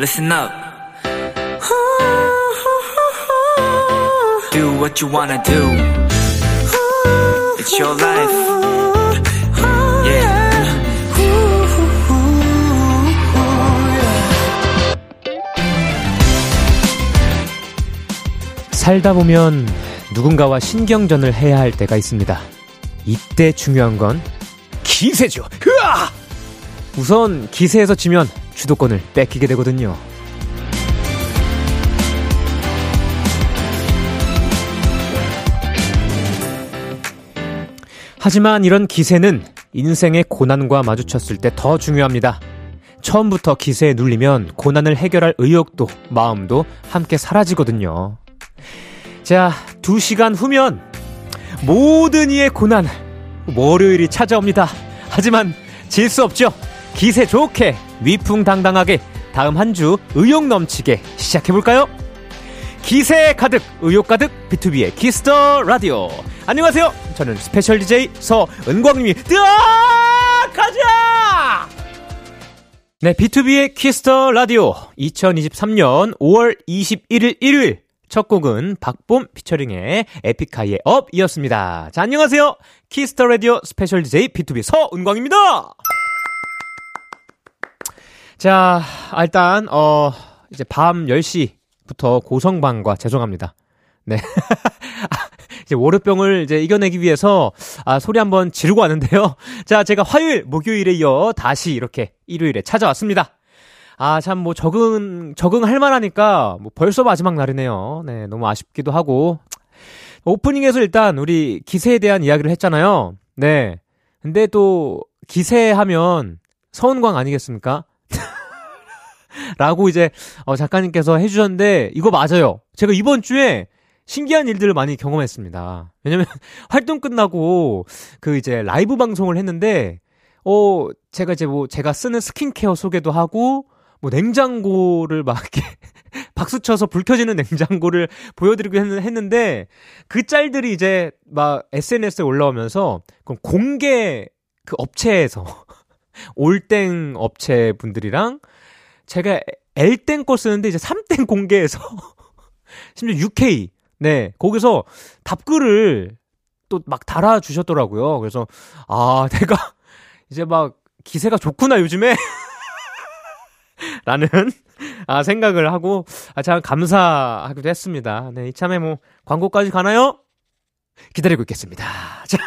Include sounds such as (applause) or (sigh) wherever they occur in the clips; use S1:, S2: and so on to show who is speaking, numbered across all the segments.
S1: listen up. Do what you wanna do. It's your life. Yeah.
S2: 살다 보면 누군가와 신경전을 해야 할 때가 있습니다. 이때 중요한 건 기세죠. 우선 기세에서 지면 주도권을 뺏기게 되거든요. 하지만 이런 기세는 인생의 고난과 마주쳤을 때 더 중요합니다. 처음부터 기세에 눌리면 고난을 해결할 의욕도 마음도 함께 사라지거든요. 자, 두 시간 후면 모든 이의 고난, 월요일이 찾아옵니다. 하지만 질 수 없죠. 기세 좋게, 위풍당당하게, 다음 한 주 의욕 넘치게 시작해볼까요? 기세 가득, 의욕 가득, B2B의 키스터 라디오. 안녕하세요. 저는 스페셜 DJ 서은광님이, 뜨아! 가자! 네, B2B의 키스터 라디오. 2023년 5월 21일 일요일. 첫 곡은 박봄 피처링의 에픽하이의 Up이었습니다. 자, 안녕하세요. Kiss the 라디오 스페셜 DJ BTOB 서은광입니다. 자, 아, 일단, 어, 이제 밤 10시부터 고성방가 죄송합니다. 네. (laughs) 이제 월요병을 이제 이겨내기 위해서 아, 소리 한번 지르고 왔는데요. (laughs) 자, 제가 화요일, 목요일에 이어 다시 이렇게 일요일에 찾아왔습니다. 아, 참, 뭐, 적응, 적응할 만하니까, 뭐, 벌써 마지막 날이네요. 네, 너무 아쉽기도 하고. 오프닝에서 일단, 우리 기세에 대한 이야기를 했잖아요. 네. 근데 또, 기세 하면, 서은광 아니겠습니까? 라고 이제, 어, 작가님께서 해주셨는데, 이거 맞아요. 제가 이번 주에, 신기한 일들을 많이 경험했습니다. 왜냐면, (laughs) 활동 끝나고, 그 이제, 라이브 방송을 했는데, 어, 제가 이제 뭐, 제가 쓰는 스킨케어 소개도 하고, 뭐 냉장고를 막 이렇게 (laughs) 박수 쳐서 불 켜지는 냉장고를 (laughs) 보여드리고 했는데 그 짤들이 이제 막 SNS에 올라오면서 그럼 공개 그 업체에서 올땡 업체 분들이랑 제가 L땡 걸 쓰는데 이제 3땡 공개해서 (laughs) 심지어 UK 네 거기서 답글을 또 막 달아 주셨더라고요. 그래서 아 (laughs) 내가 이제 막 기세가 좋구나 요즘에 (laughs) 라는 아, 생각을 하고 아, 참 감사하기도 했습니다. 네, 이참에 뭐 광고까지 가나요? 기다리고 있겠습니다. 자,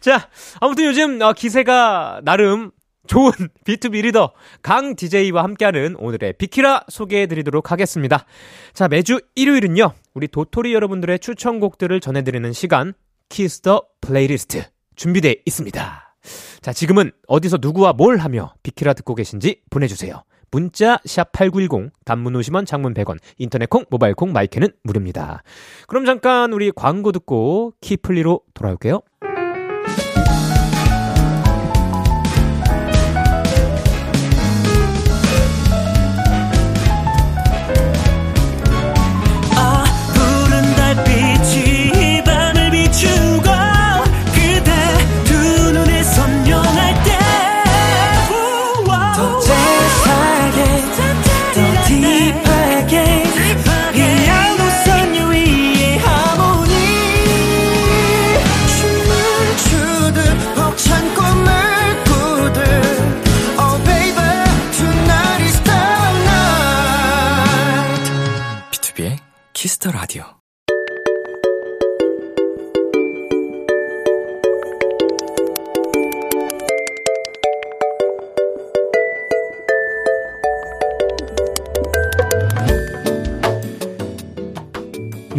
S2: 자 아무튼 요즘 어, 기세가 나름 좋은 (laughs) BTOB 리더 광 DJ와 함께하는 오늘의 비키라 소개해드리도록 하겠습니다. 자, 매주 일요일은요, 우리 도토리 여러분들의 추천곡들을 전해드리는 시간, Kiss the 플레이리스트 준비되어 있습니다. 자, 지금은 어디서 누구와 뭘 하며 비키라 듣고 계신지 보내주세요. 문자 샵 8910 단문 50원 장문 100원 인터넷 콩 모바일 콩 마이크는 무료입니다. 그럼 잠깐 우리 광고 듣고 키플리로 돌아올게요.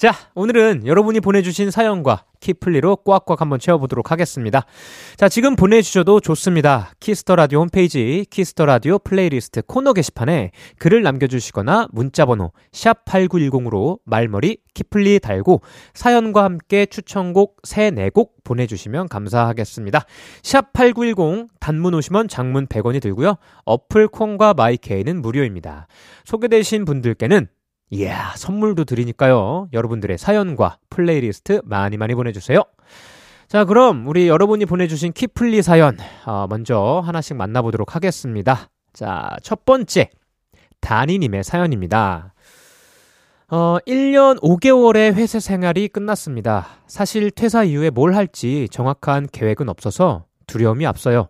S2: 자, 오늘은 여러분이 보내주신 사연과 키플리로 꽉꽉 한번 채워보도록 하겠습니다. 자, 지금 보내주셔도 좋습니다. Kiss the 라디오 홈페이지 Kiss the 라디오 플레이리스트 코너 게시판에 글을 남겨주시거나 문자번호 샵 #8910으로 말머리 키플리 달고 사연과 함께 추천곡 3, 4곡 보내주시면 감사하겠습니다. 샵 #8910 단문 50원, 장문 100원이 들고요. 어플 콩과 my K는 무료입니다. 소개되신 분들께는 이야, 선물도 드리니까요. 여러분들의 사연과 플레이리스트 많이 많이 보내주세요. 자, 그럼 우리 여러분이 보내주신 키플리 사연, 어, 먼저 하나씩 만나보도록 하겠습니다. 자, 첫 번째, 다니님의 사연입니다. 어, 1년 5개월의 회사 생활이 끝났습니다. 사실 퇴사 이후에 뭘 할지 정확한 계획은 없어서 두려움이 앞서요.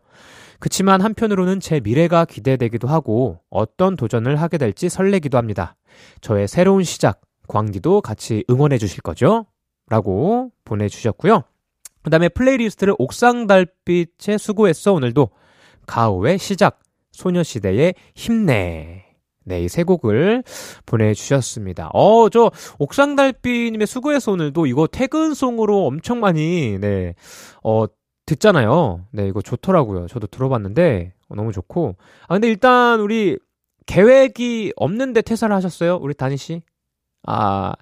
S2: 그치만 한편으로는 제 미래가 기대되기도 하고 어떤 도전을 하게 될지 설레기도 합니다. 저의 새로운 시작, 광디도 같이 응원해 주실 거죠? 라고 보내주셨고요. 그 다음에 플레이리스트를 옥상 달빛에 수고했어 오늘도 가호의 시작, 소녀시대의 힘내. 네, 이 세 곡을 보내주셨습니다. 어, 저, 옥상달빛님의 수고했어 오늘도 이거 퇴근송으로 엄청 많이, 네, 어, 듣잖아요. 네, 이거 좋더라고요. 저도 들어봤는데, 어, 너무 좋고. 아, 근데 일단 우리 계획이 없는데 퇴사를 하셨어요? 우리 다니 씨? 아,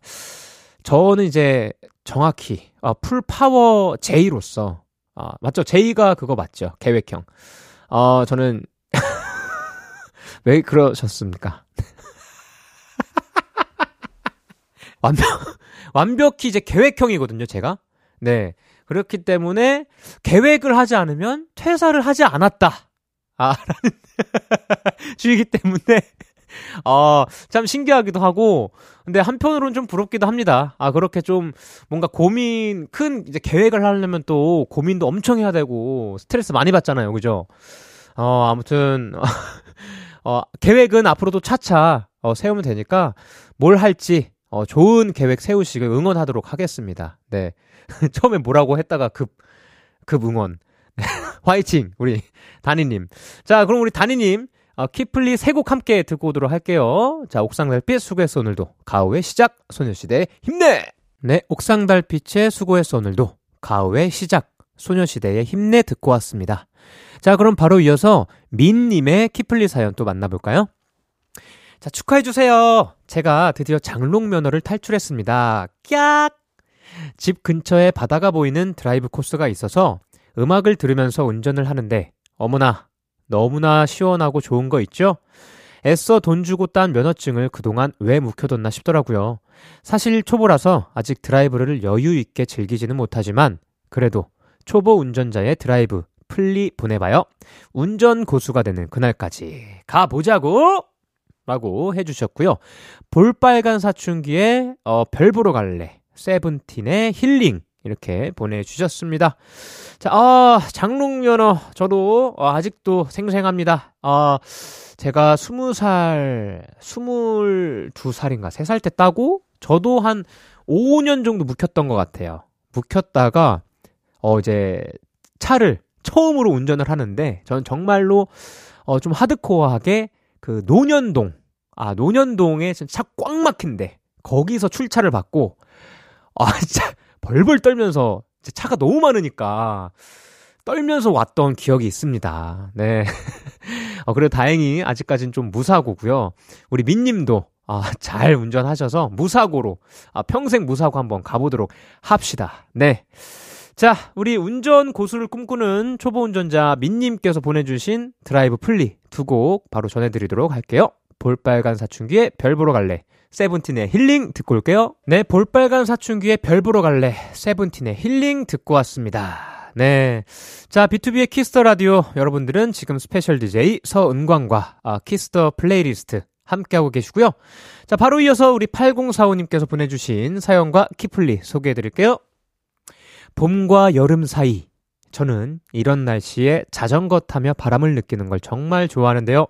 S2: 저는 이제 정확히, 아, full power J로서, 아, 맞죠? J가 그거 맞죠? 계획형. 어, 저는, (laughs) 왜 그러셨습니까? (laughs) 완벽, 완벽히 이제 계획형이거든요, 제가. 네. 그렇기 때문에 계획을 하지 않으면 퇴사를 하지 않았다. 아, 라는 (laughs) 주의기 때문에, 어, 참 신기하기도 하고, 근데 한편으로는 좀 부럽기도 합니다. 아, 그렇게 좀 뭔가 고민, 큰 이제 계획을 하려면 또 고민도 엄청 해야 되고, 스트레스 많이 받잖아요. 그죠? 어, 아무튼, (laughs) 어, 계획은 앞으로도 차차, 어, 세우면 되니까, 뭘 할지, 어, 좋은 계획 세우시길 응원하도록 하겠습니다. 네. (laughs) 처음에 뭐라고 했다가 급, 급 응원. (laughs) 화이팅! 우리 다니님. 자, 그럼 우리 다니님, 어, 키플리 세 곡 함께 듣고 오도록 할게요. 자, 옥상 달빛 수고했어 오늘도. 가오의 시작, 소녀시대 힘내! 네, 옥상 달빛의 수고했어 오늘도. 가오의 시작, 소녀시대의 힘내 듣고 왔습니다. 자, 그럼 바로 이어서 민님의 키플리 사연 또 만나볼까요? 자, 축하해주세요. 제가 드디어 장롱 면허를 탈출했습니다. 꺅! 집 근처에 바다가 보이는 드라이브 코스가 있어서 음악을 들으면서 운전을 하는데, 어머나, 너무나 시원하고 좋은 거 있죠? 애써 돈 주고 딴 면허증을 그동안 왜 묵혀뒀나 싶더라고요. 사실 초보라서 아직 드라이브를 여유 있게 즐기지는 못하지만, 그래도 초보 운전자의 드라이브 플리 보내봐요. 운전 고수가 되는 그날까지 가보자고! 라고 해주셨고요. 볼빨간 사춘기에 어, 별 보러 갈래. 세븐틴의 힐링. 이렇게 보내주셨습니다. 자, 아, 장롱 면허. 저도 어, 아직도 생생합니다. 아, 제가 20살, 22살인가, 3살 때 따고, 저도 한 5년 정도 묵혔던 것 같아요. 묵혔다가, 어, 이제, 차를 처음으로 운전을 하는데, 저는 정말로, 어, 좀 하드코어하게, 그, 노년동, 아, 노년동에 차 꽉 막힌데, 거기서 출차를 받고, 아, (laughs) 진짜, 벌벌 떨면서, 차가 너무 많으니까, 떨면서 왔던 기억이 있습니다. 네. (laughs) 어, 그래도 다행히 아직까지는 좀 무사고고요. 우리 민님도 아, 잘 운전하셔서 무사고로 아, 평생 무사고 한번 가보도록 합시다. 네. 자, 우리 운전 고수를 꿈꾸는 초보 운전자 민님께서 보내주신 드라이브 플리 두 곡 바로 전해드리도록 할게요. 볼빨간 사춘기에 별 보러 갈래. 세븐틴의 힐링 듣고 올게요. 네, 볼빨간 사춘기에 별 보러 갈래. 세븐틴의 힐링 듣고 왔습니다. 네. 자, B2B의 키스터 라디오 여러분들은 지금 스페셜 DJ 서은광과 아, Kiss the 플레이리스트 함께하고 계시고요. 자, 바로 이어서 우리 8045님께서 보내주신 사연과 키플리 소개해 드릴게요. 봄과 여름 사이. 저는 이런 날씨에 자전거 타며 바람을 느끼는 걸 정말 좋아하는데요.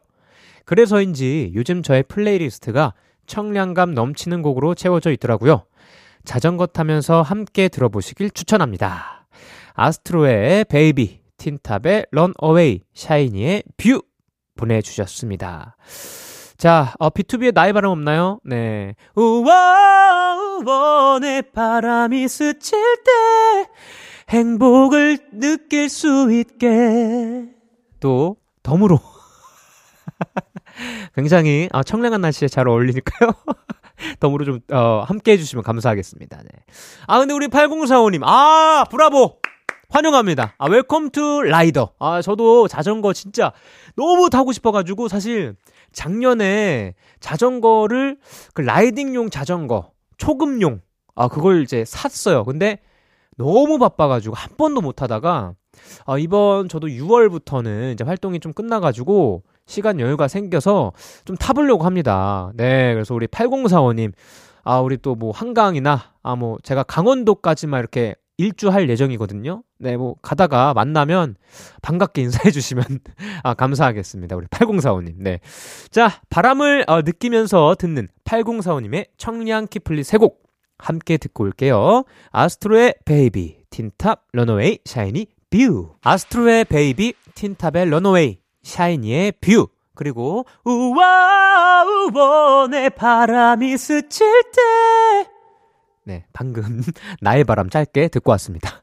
S2: 그래서인지 요즘 저의 플레이리스트가 청량감 넘치는 곡으로 채워져 있더라고요. 자전거 타면서 함께 들어보시길 추천합니다. 아스트로의 Baby, 틴탑의 Run Away, 샤이니의 View 보내주셨습니다. 자, 어, B2B의 나의 바람 없나요? 네. 우와, 우원의 바람이 스칠 때 행복을 느낄 수 있게 또 덤으로 (laughs) 굉장히 아, 청량한 날씨에 잘 어울리니까요. (laughs) 덤으로 좀 어, 함께 해주시면 감사하겠습니다. 네. 아 근데 우리 8045님 아 브라보 환영합니다. 아 welcome to rider. 아 저도 자전거 진짜 너무 타고 싶어가지고 사실 작년에 자전거를 그 riding용 자전거 초급용 아 그걸 이제 샀어요. 근데 너무 바빠가지고 한 번도 못 하다가 아, 이번 저도 6월부터는 이제 활동이 좀 끝나가지고 시간 여유가 생겨서 좀 타보려고 합니다. 네, 그래서 우리 8045님, 아, 우리 또 뭐 한강이나, 아, 뭐 제가 강원도까지만 이렇게 일주할 예정이거든요. 네, 뭐 가다가 만나면 반갑게 인사해 주시면 (laughs) 아, 감사하겠습니다. 우리 8045님. 네. 자, 바람을 어, 느끼면서 듣는 8045님의 청량 키플리 세곡 함께 듣고 올게요. 아스트로의 Baby, 틴탑, Run Away, 샤이니, View. 아스트로의 Baby, 틴탑의 Run Away, 샤이니의 View. 그리고 우와 우원의 바람이 스칠 때 네, 방금 (laughs) 나의 바람 짧게 듣고 왔습니다.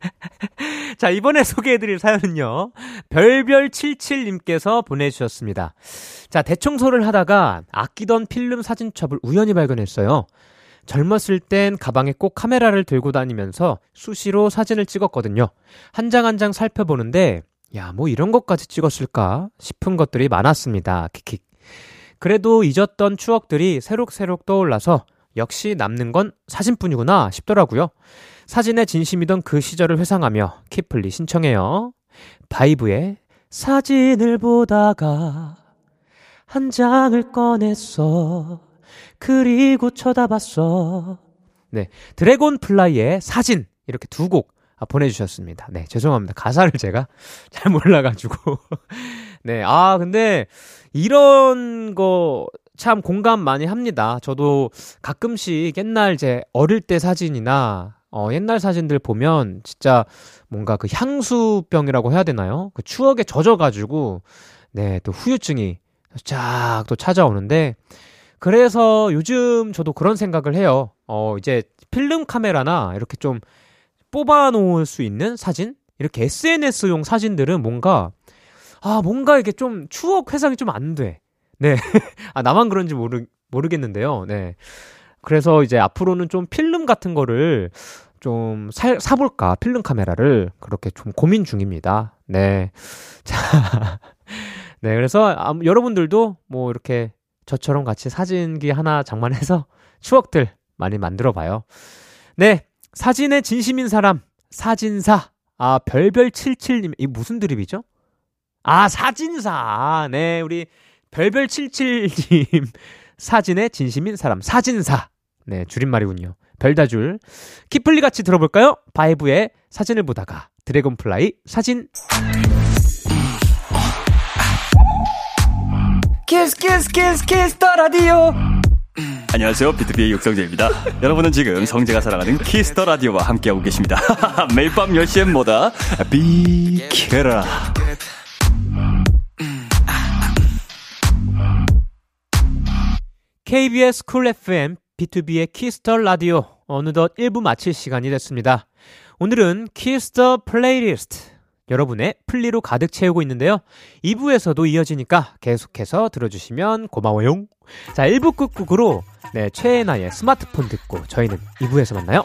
S2: (laughs) 자, 이번에 소개해드릴 사연은요. 별별77님께서 보내주셨습니다. 자, 대청소를 하다가 아끼던 필름 사진첩을 우연히 발견했어요. 젊었을 땐 가방에 꼭 카메라를 들고 다니면서 수시로 사진을 찍었거든요. 한 장 한 장 살펴보는데, 야, 뭐 이런 것까지 찍었을까 싶은 것들이 많았습니다. 킥킥. 그래도 잊었던 추억들이 새록새록 떠올라서 역시 남는 건 사진뿐이구나 싶더라고요. 사진에 진심이던 그 시절을 회상하며 키플리 신청해요. 바이브의 사진을 보다가 한 장을 꺼냈어. 그리고 쳐다봤어. 네. 드래곤플라이의 사진. 이렇게 두곡 아, 보내주셨습니다. 네. 죄송합니다. 가사를 제가 (laughs) 잘 몰라가지고. (laughs) 네. 아, 근데 이런 거 참 공감 많이 합니다. 저도 가끔씩 옛날 제 어릴 때 사진이나 어, 옛날 사진들 보면 진짜 뭔가 그 향수병이라고 해야 되나요? 그 추억에 젖어가지고, 네, 또 후유증이 쫙 또 찾아오는데, 그래서 요즘 저도 그런 생각을 해요. 어, 이제 필름 카메라나 이렇게 좀 뽑아놓을 수 있는 사진? 이렇게 SNS용 사진들은 뭔가, 아, 뭔가 이게 좀 추억 회상이 좀 안 돼. 네. (laughs) 아, 나만 그런지 모르, 모르겠는데요. 네. 그래서 이제 앞으로는 좀 필름 같은 거를 좀 사, 사볼까, 필름 카메라를. 그렇게 좀 고민 중입니다. 네. (laughs) 자. 네. 그래서 아, 여러분들도 뭐 이렇게 저처럼 같이 사진기 하나 장만해서 (laughs) 추억들 많이 만들어 봐요. 네. 사진의 진심인 사람, 사진사. 아, 별별77님. 이 무슨 드립이죠? 아, 사진사. 네. 우리 별별77님. (laughs) 사진에 진심인 사람, 사진사. 네, 줄임말이군요. 별다줄. 키플리 같이 들어볼까요? 바이브의 사진을 보다가 드래곤플라이 사진.
S1: Kiss Kiss Kiss Kiss the Radio
S3: 안녕하세요. BTOB의 육성재입니다. 여러분은 지금 성재가 사랑하는 Kiss the Radio와 함께하고 계십니다. (laughs) 매일 밤 10시엔 뭐다? 비키라.
S2: KBS 쿨 FM B2B의 키스터 라디오 어느덧 1부 마칠 시간이 됐습니다. 오늘은 Kiss the Playlist 여러분의 플리로 가득 채우고 있는데요. 2부에서도 이어지니까 계속해서 들어주시면 고마워요. 자, 1부 끝곡으로 네, 최애나의 스마트폰 듣고 저희는 2부에서 만나요.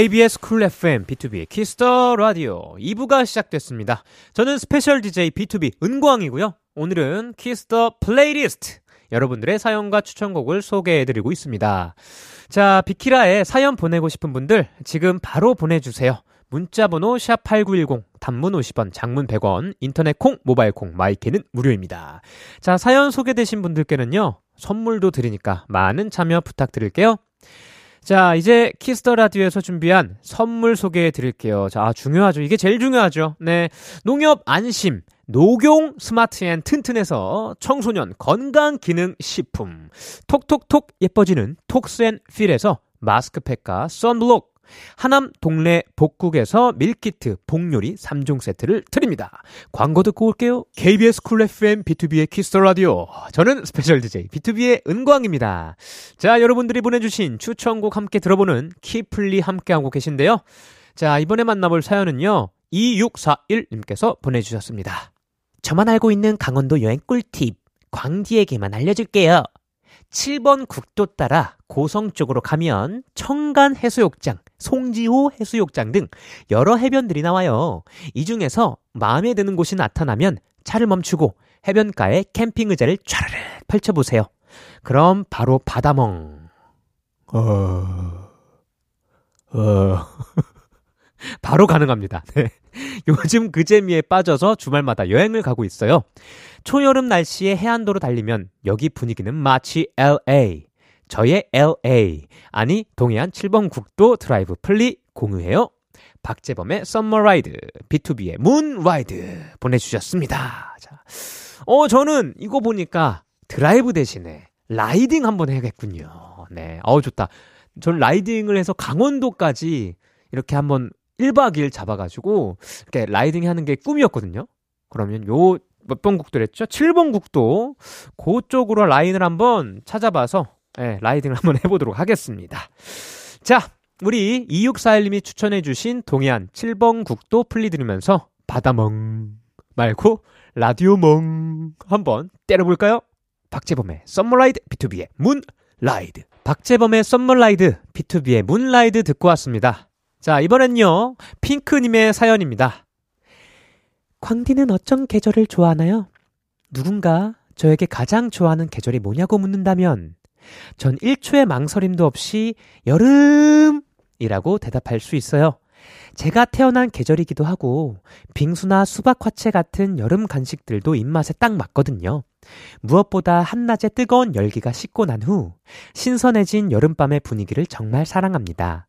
S2: KBS 쿨 FM B2B 키스터 라디오 2부가 시작됐습니다. 저는 special DJ BTOB 은광이고요. 오늘은 Kiss the Playlist 여러분들의 사연과 추천곡을 소개해드리고 있습니다. 자, 비키라에 사연 보내고 싶은 분들 지금 바로 보내주세요. 문자번호 샵8910, 단문 50원, 장문 100원, 인터넷 콩, 모바일 콩, My K는 무료입니다. 자, 사연 소개되신 분들께는요, 선물도 드리니까 많은 참여 부탁드릴게요. 자, 이제 Kiss the Radio에서 준비한 선물 소개해 드릴게요. 자, 중요하죠. 이게 제일 중요하죠. 네. 농협 안심. 녹용 스마트 앤 튼튼에서 청소년 건강 기능 식품. 톡톡톡 예뻐지는 톡스 앤 필에서 마스크팩과 썬블록. 하남 동네 복국에서 밀키트 복요리 3종 세트를 드립니다. 광고 듣고 올게요. KBS 쿨 FM B2B의 키스터 라디오. 저는 special DJ BTOB의 은광입니다. 자, 여러분들이 보내주신 추천곡 함께 들어보는 키플리 함께하고 계신데요. 자, 이번에 만나볼 사연은요. 2641님께서 보내주셨습니다. 저만 알고 있는 강원도 여행 꿀팁. 광디에게만 알려줄게요. 7번 국도 따라 고성 쪽으로 가면 청간 해수욕장, 송지호 해수욕장 등 여러 해변들이 나와요. 이 중에서 마음에 드는 곳이 나타나면 차를 멈추고 해변가에 캠핑 의자를 촤르르 펼쳐보세요. 그럼 바로 바다멍. 어... 어... 바로 가능합니다. 네. 요즘 그 재미에 빠져서 주말마다 여행을 가고 있어요. 초여름 날씨에 해안도로 달리면 여기 분위기는 마치 LA. 저의 LA. 아니, 동해안 7번 국도 드라이브 플리 공유해요. 박재범의 썸머라이드, B2B의 문라이드 보내주셨습니다. 자, 어, 저는 이거 보니까 드라이브 대신에 riding 한번 해야겠군요. 네, 어우, 좋다. 전 riding을 해서 강원도까지 이렇게 한번 1박 2일 잡아가지고 이렇게 riding 하는 게 꿈이었거든요. 그러면 요 몇 번 국도랬죠? 7번 국도 그쪽으로 라인을 한번 찾아봐서 예, riding을 한번 (laughs) 해보도록 하겠습니다. 자, 우리 2641님이 추천해주신 동해안 7번 국도 플리 들으면서 바다멍 말고 라디오멍 한번 때려볼까요? 박재범의 Summeride BTOB의 Moon Ride 박재범의 Summeride BTOB의 Moon Ride 듣고 왔습니다. 자, 이번엔요, 핑크님의 사연입니다. 광디는 어떤 계절을 좋아하나요? 누군가 저에게 가장 좋아하는 계절이 뭐냐고 묻는다면, 전 1초의 망설임도 없이 여름이라고 대답할 수 있어요. 제가 태어난 계절이기도 하고, 빙수나 수박 화채 같은 여름 간식들도 입맛에 딱 맞거든요. 무엇보다 한낮의 뜨거운 열기가 식고 난 후, 신선해진 여름밤의 분위기를 정말 사랑합니다.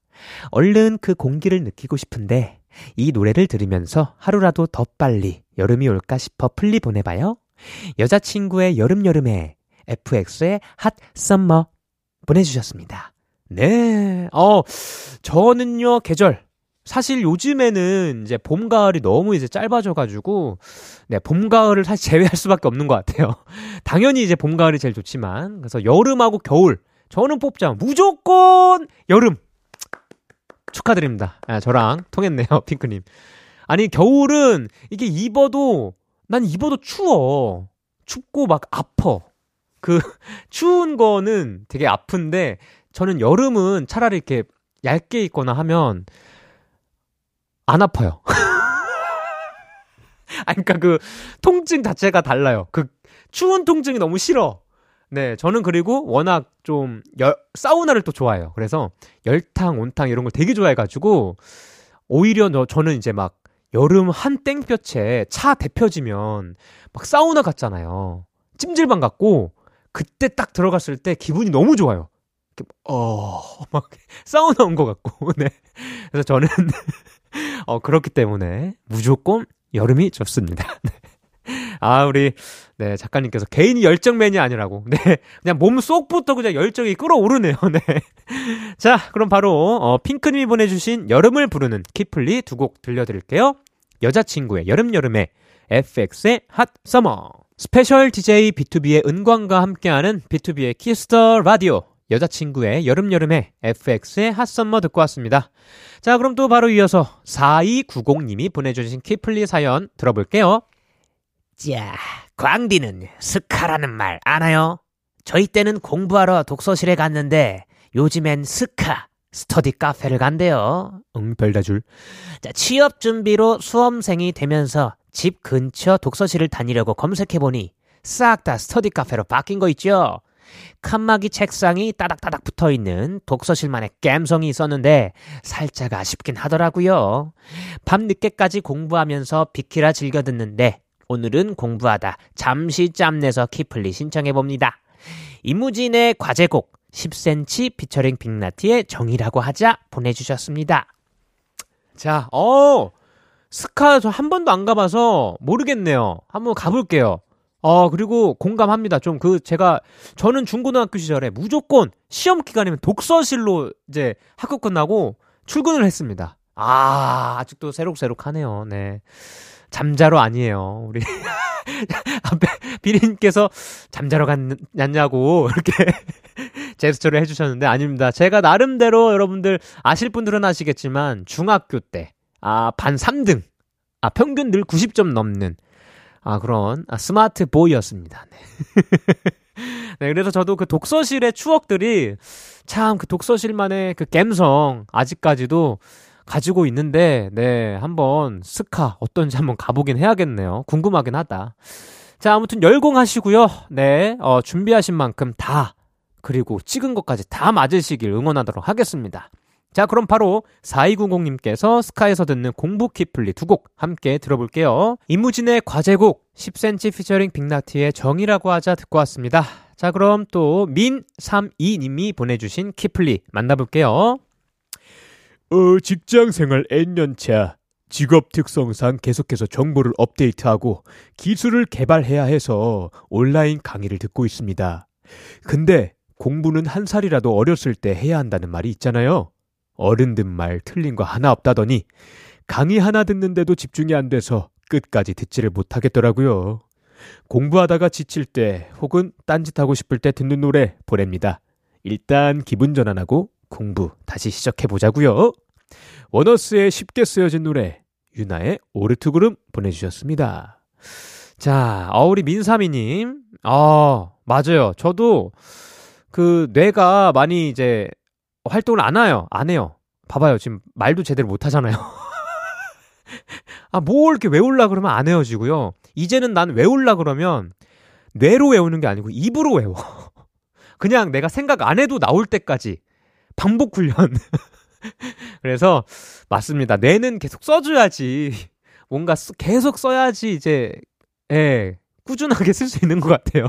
S2: 얼른 그 공기를 느끼고 싶은데 이 노래를 들으면서 하루라도 더 빨리 여름이 올까 싶어 플리 보내봐요. 여자친구의 여름여름에 FX의 핫 썸머 보내주셨습니다. 네, 어, 저는요, 계절. 사실 요즘에는 이제 봄, 가을이 너무 이제 짧아져가지고, 네, 봄, 가을을 사실 제외할 수밖에 없는 것 같아요. (laughs) 당연히 이제 봄, 가을이 제일 좋지만, 그래서 여름하고 겨울, 저는 뽑자. 무조건 여름! 축하드립니다. 아, 저랑 통했네요, (laughs) 핑크님. 아니, 겨울은 이게 입어도, 난 입어도 추워. 춥고 막 아파. 그, (laughs) 추운 거는 되게 아픈데, 저는 여름은 차라리 이렇게 얇게 입거나 하면, 안 아파요. (laughs) 아, 그니까 그, 통증 자체가 달라요. 그, 추운 통증이 너무 싫어. 네, 저는 그리고 워낙 좀 열, 사우나를 또 좋아해요. 그래서 열탕, 온탕 이런 걸 되게 좋아해가지고 오히려 너, 저는 이제 막 여름 한 땡볕에 차 데펴지면 막 사우나 같잖아요. 찜질방 같고 그때 딱 들어갔을 때 기분이 너무 좋아요. 어, (laughs) 막 사우나 온 것 같고, (laughs) 네. 그래서 저는 (laughs) 어, 그렇기 때문에 무조건 여름이 좋습니다. 네. 아, 우리, 네, 작가님께서 개인이 열정맨이 아니라고. (laughs) 네. 그냥 몸 속부터 그냥 열정이 끌어오르네요. (laughs) 네. 자, 그럼 바로, 어, 핑크님이 보내주신 여름을 부르는 키플리 두 곡 들려드릴게요. 여자친구의 여름여름에 FX의 핫 서머. special DJ BTOB의 은광과 함께하는 B2B의 키스터 라디오. 여자친구의 여름여름에 FX의 핫썸머 듣고 왔습니다. 자, 그럼 또 바로 이어서 4290님이 보내주신 키플리 사연 들어볼게요.
S4: 자, 광디는 스카라는 말 아나요? 저희 때는 공부하러 독서실에 갔는데 요즘엔 스카 스터디 카페를 간대요.
S2: 응, 별다줄.
S4: 자, 취업 준비로 수험생이 되면서 집 근처 독서실을 다니려고 검색해보니 싹 다 스터디 카페로 바뀐 거 있죠? 칸막이 책상이 따닥따닥 붙어 있는 독서실만의 감성이 있었는데 살짝 아쉽긴 하더라고요. 밤 늦게까지 공부하면서 비키라 즐겨 듣는데 오늘은 공부하다 잠시 짬내서 키플리 신청해 봅니다. 이무진의 과제곡 10cm 피처링 빅나티의 정이라고 하자 보내주셨습니다.
S2: 자, 어, 스카 저 한 번도 안 가봐서 모르겠네요. 한번 가볼게요. 어, 그리고 공감합니다. 좀 그, 제가, 저는 중고등학교 시절에 무조건 시험 기간이면 독서실로 이제 학교 끝나고 출근을 했습니다. 아, 아직도 새록새록하네요. 네. 잠자러 아니에요. 우리. (laughs) 앞에 비리님께서 잠자러 갔냐고 이렇게 (laughs) 제스처를 해주셨는데 아닙니다. 제가 나름대로 여러분들 아실 분들은 아시겠지만 중학교 때 아, 반 3등. 아, 평균 늘 90점 넘는 아, 그런 아, 스마트 보이였습니다. 네. (laughs) 네, 그래서 저도 그 독서실의 추억들이 참 그 독서실만의 그 갬성 아직까지도 가지고 있는데, 네, 한번 스카 어떤지 한번 가보긴 해야겠네요. 궁금하긴 하다. 자, 아무튼 열공하시고요. 네, 어, 준비하신 만큼 다, 그리고 찍은 것까지 다 맞으시길 응원하도록 하겠습니다. 자, 그럼 바로 4290님께서 스카에서 듣는 공부 키플리 두 곡 함께 들어볼게요. 이무진의 과제곡 10cm 피처링 빅나티의 정이라고 하자 듣고 왔습니다. 자, 그럼 또 민32님이 보내주신 키플리 만나볼게요. 어, 직장 생활 N년 차. 직업 특성상 계속해서 정보를 업데이트하고 기술을 개발해야 해서 온라인 강의를 듣고 있습니다. 근데 공부는 한 살이라도 어렸을 때 해야 한다는 말이 있잖아요. 어른들 말 틀린 거 하나 없다더니 강의 하나 듣는데도 집중이 안 돼서 끝까지 듣지를 못하겠더라고요. 공부하다가 지칠 때 혹은 딴짓하고 싶을 때 듣는 노래 보냅니다. 일단 기분 전환하고 공부 다시 시작해 보자고요. 원어스의 쉽게 쓰여진 노래 유나의 오르투그름 보내주셨습니다. 자, 어, 우리 민사미님, 아 맞아요. 저도 그 뇌가 많이 이제 활동을 안 해요. 안 해요. 봐봐요. 지금 말도 제대로 못 하잖아요. (laughs) 아, 뭘 이렇게 외울라 그러면 안 외워지고요. 이제는 난 외울라 그러면 뇌로 외우는 게 아니고 입으로 외워. (laughs) 그냥 내가 생각 안 해도 나올 때까지 반복 훈련. (laughs) 그래서 맞습니다. 뇌는 계속 써줘야지. 뭔가 쓰, 계속 써야지 이제 예 꾸준하게 쓸 수 있는 것 같아요.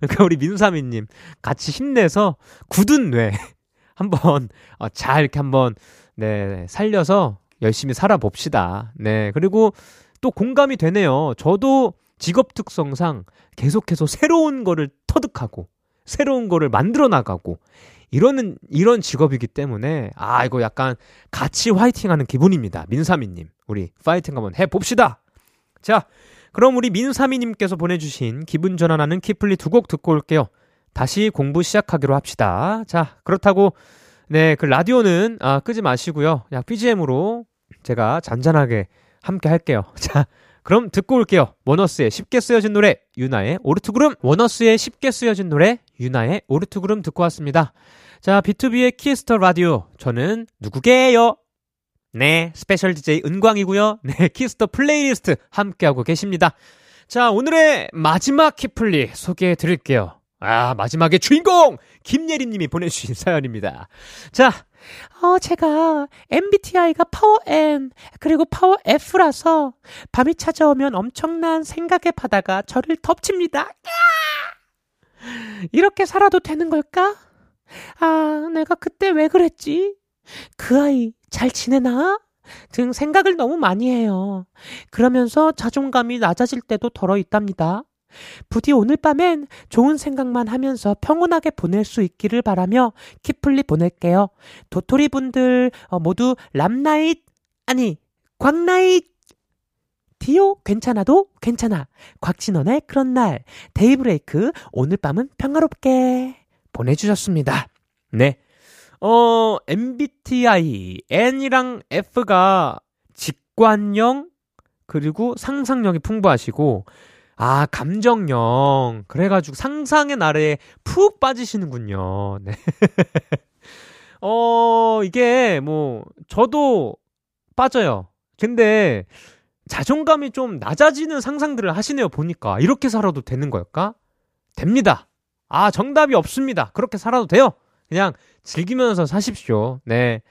S2: 그러니까 우리 민사미님 같이 힘내서 굳은 뇌 (laughs) 한번 어, 잘 이렇게 한번 네 살려서 열심히 살아봅시다. 네 그리고 또 공감이 되네요. 저도 직업 특성상 계속해서 새로운 거를 터득하고 새로운 거를 만들어 나가고 이러는 이런 직업이기 때문에 아 이거 약간 같이 화이팅하는 기분입니다. 민사미님 우리 파이팅 한번 해봅시다. 자 그럼 우리 민사미님께서 보내주신 기분 전환하는 키플리 두 곡 듣고 올게요. 다시 공부 시작하기로 합시다. 자 그렇다고 네 그 라디오는 아, 끄지 마시고요. 그냥 BGM으로 제가 잔잔하게 함께 할게요. (laughs) 자 그럼 듣고 올게요. 원어스의 쉽게 쓰여진 노래 윤하의 오르트구름 원어스의 쉽게 쓰여진 노래 윤하의 오르트구름 듣고 왔습니다. 자 B2B의 키스터 라디오 저는 누구게요? 네 스페셜 DJ 은광이고요. 네 Kiss the Playlist 함께하고 계십니다. 자 오늘의 마지막 키플리 소개해 드릴게요. 아 마지막의 주인공 김예림님이 보내주신 사연입니다. 자
S4: 어, 제가 MBTI가 파워 N, 그리고 파워 F라서 밤이 찾아오면 엄청난 생각의 바다가 저를 덮칩니다. 이렇게 살아도 되는 걸까? 아, 내가 그때 왜 그랬지? 그 아이 잘 지내나? 등 생각을 너무 많이 해요. 그러면서 자존감이 낮아질 때도 덜어 있답니다. 부디 오늘 밤엔 좋은 생각만 하면서 평온하게 보낼 수 있기를 바라며 키플리 보낼게요. 도토리 분들 어, 모두 람night 아니 광night 디오 괜찮아도 괜찮아. 곽진언의 그런 날 데이브레이크 오늘 밤은 평화롭게 보내주셨습니다.
S2: 네. 어, MBTI, N이랑 F가 직관형, 그리고 상상력이 풍부하시고, 아, 감정형. 그래가지고 상상의 나래에 푹 빠지시는군요. 네. (laughs) 어, 이게 뭐, 저도 빠져요. 근데, 자존감이 좀 낮아지는 상상들을 하시네요, 보니까. 이렇게 살아도 되는 걸까? 됩니다. 아, 정답이 없습니다. 그렇게 살아도 돼요. 그냥 즐기면서 사십시오. 네.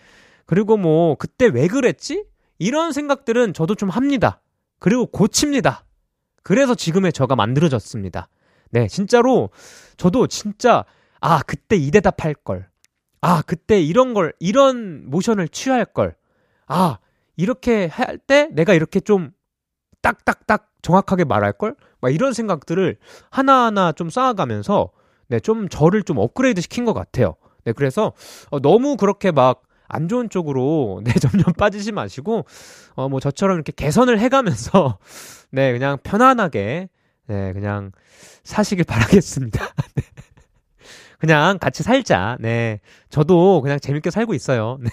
S2: 그리고 뭐, 그때 왜 그랬지? 이런 생각들은 저도 좀 합니다. 그리고 고칩니다. 그래서 지금의 저가 만들어졌습니다. 네, 진짜로 저도 진짜 아, 그때 이 대답 할 걸. 아, 그때 이런 걸 이런 모션을 취할 걸. 아, 이렇게 할 때 내가 이렇게 좀 딱딱딱 정확하게 말할 걸? 막 이런 생각들을 하나하나 좀 쌓아가면서 네, 좀 저를 좀 업그레이드 시킨 것 같아요. 네, 그래서 어, 너무 그렇게 막 안 좋은 쪽으로 (laughs) 네, 점점 빠지지 마시고 어, 뭐 저처럼 이렇게 개선을 해가면서 (laughs) 네, 그냥 편안하게 네, 그냥 사시길 바라겠습니다. (laughs) 네. 그냥 같이 살자. 네. 저도 그냥 재밌게 살고 있어요. 네.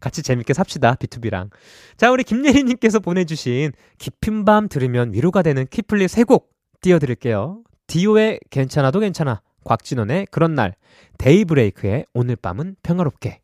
S2: 같이 재밌게 삽시다. B2B랑. 자, 우리 김예리님께서 보내주신 깊은 밤 들으면 위로가 되는 키플리 세곡 띄워드릴게요. 디오의 괜찮아도 괜찮아. 곽진원의 그런 날. 데이브레이크의 오늘 밤은 평화롭게.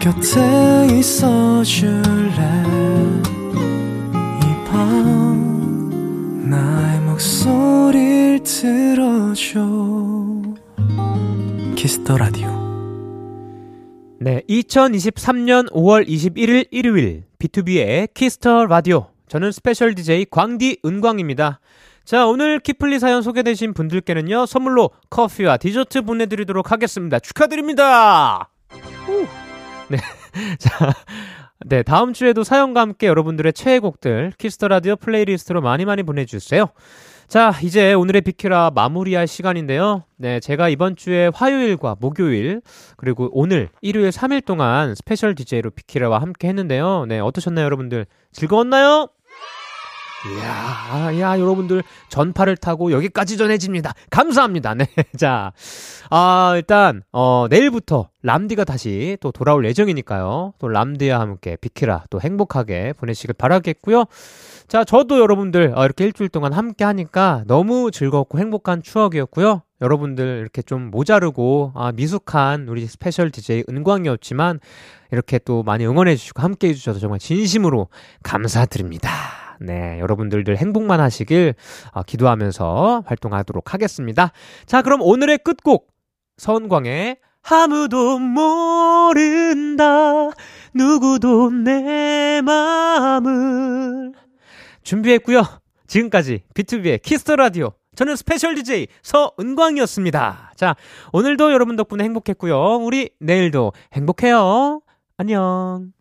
S1: 곁에 있어 줄래 이 밤 나의 목소리를 들어줘 Kiss the Radio
S2: 네, 2023년 5월 21일 일요일 B2B의 키스터 라디오. 저는 스페셜 DJ 광디 은광입니다. 자, 오늘 키플리 사연 소개되신 분들께는요, 선물로 커피와 디저트 보내드리도록 하겠습니다. 축하드립니다! 후. (laughs) 네. 자, 네, 다음 주에도 사연과 함께 여러분들의 최애 곡들 Kiss the Radio playlist로 많이 많이 보내주세요. 자, 이제 오늘의 비키라 마무리할 시간인데요. 네, 제가 이번 주에 화요일과 목요일, 그리고 오늘 일요일 3일 동안 스페셜 DJ로 비키라와 함께 했는데요. 네, 어떠셨나요, 여러분들? 즐거웠나요? 이야, 야, 여러분들 전파를 타고 여기까지 전해집니다. 감사합니다. 네. (laughs) 자, 아, 일단, 어, 내일부터 람디가 다시 또 돌아올 예정이니까요. 또 람디와 함께 비키라 또 행복하게 보내시길 바라겠고요. 자, 저도 여러분들 어, 이렇게 일주일 동안 함께 하니까 너무 즐겁고 행복한 추억이었고요. 여러분들 이렇게 좀 모자르고 아, 미숙한 우리 스페셜 DJ 은광이었지만 이렇게 또 많이 응원해 주시고 함께 해 주셔서 정말 진심으로 감사드립니다. 네, 여러분들들 행복만 하시길 어, 기도하면서 활동하도록 하겠습니다. 자, 그럼 오늘의 끝곡 서은광의 아무도 모른다 누구도 내 마음을 준비했고요. 지금까지 B2B의 키스터 라디오 저는 스페셜 DJ 서은광이었습니다. 자, 오늘도 여러분 덕분에 행복했고요. 우리 내일도 행복해요. 안녕.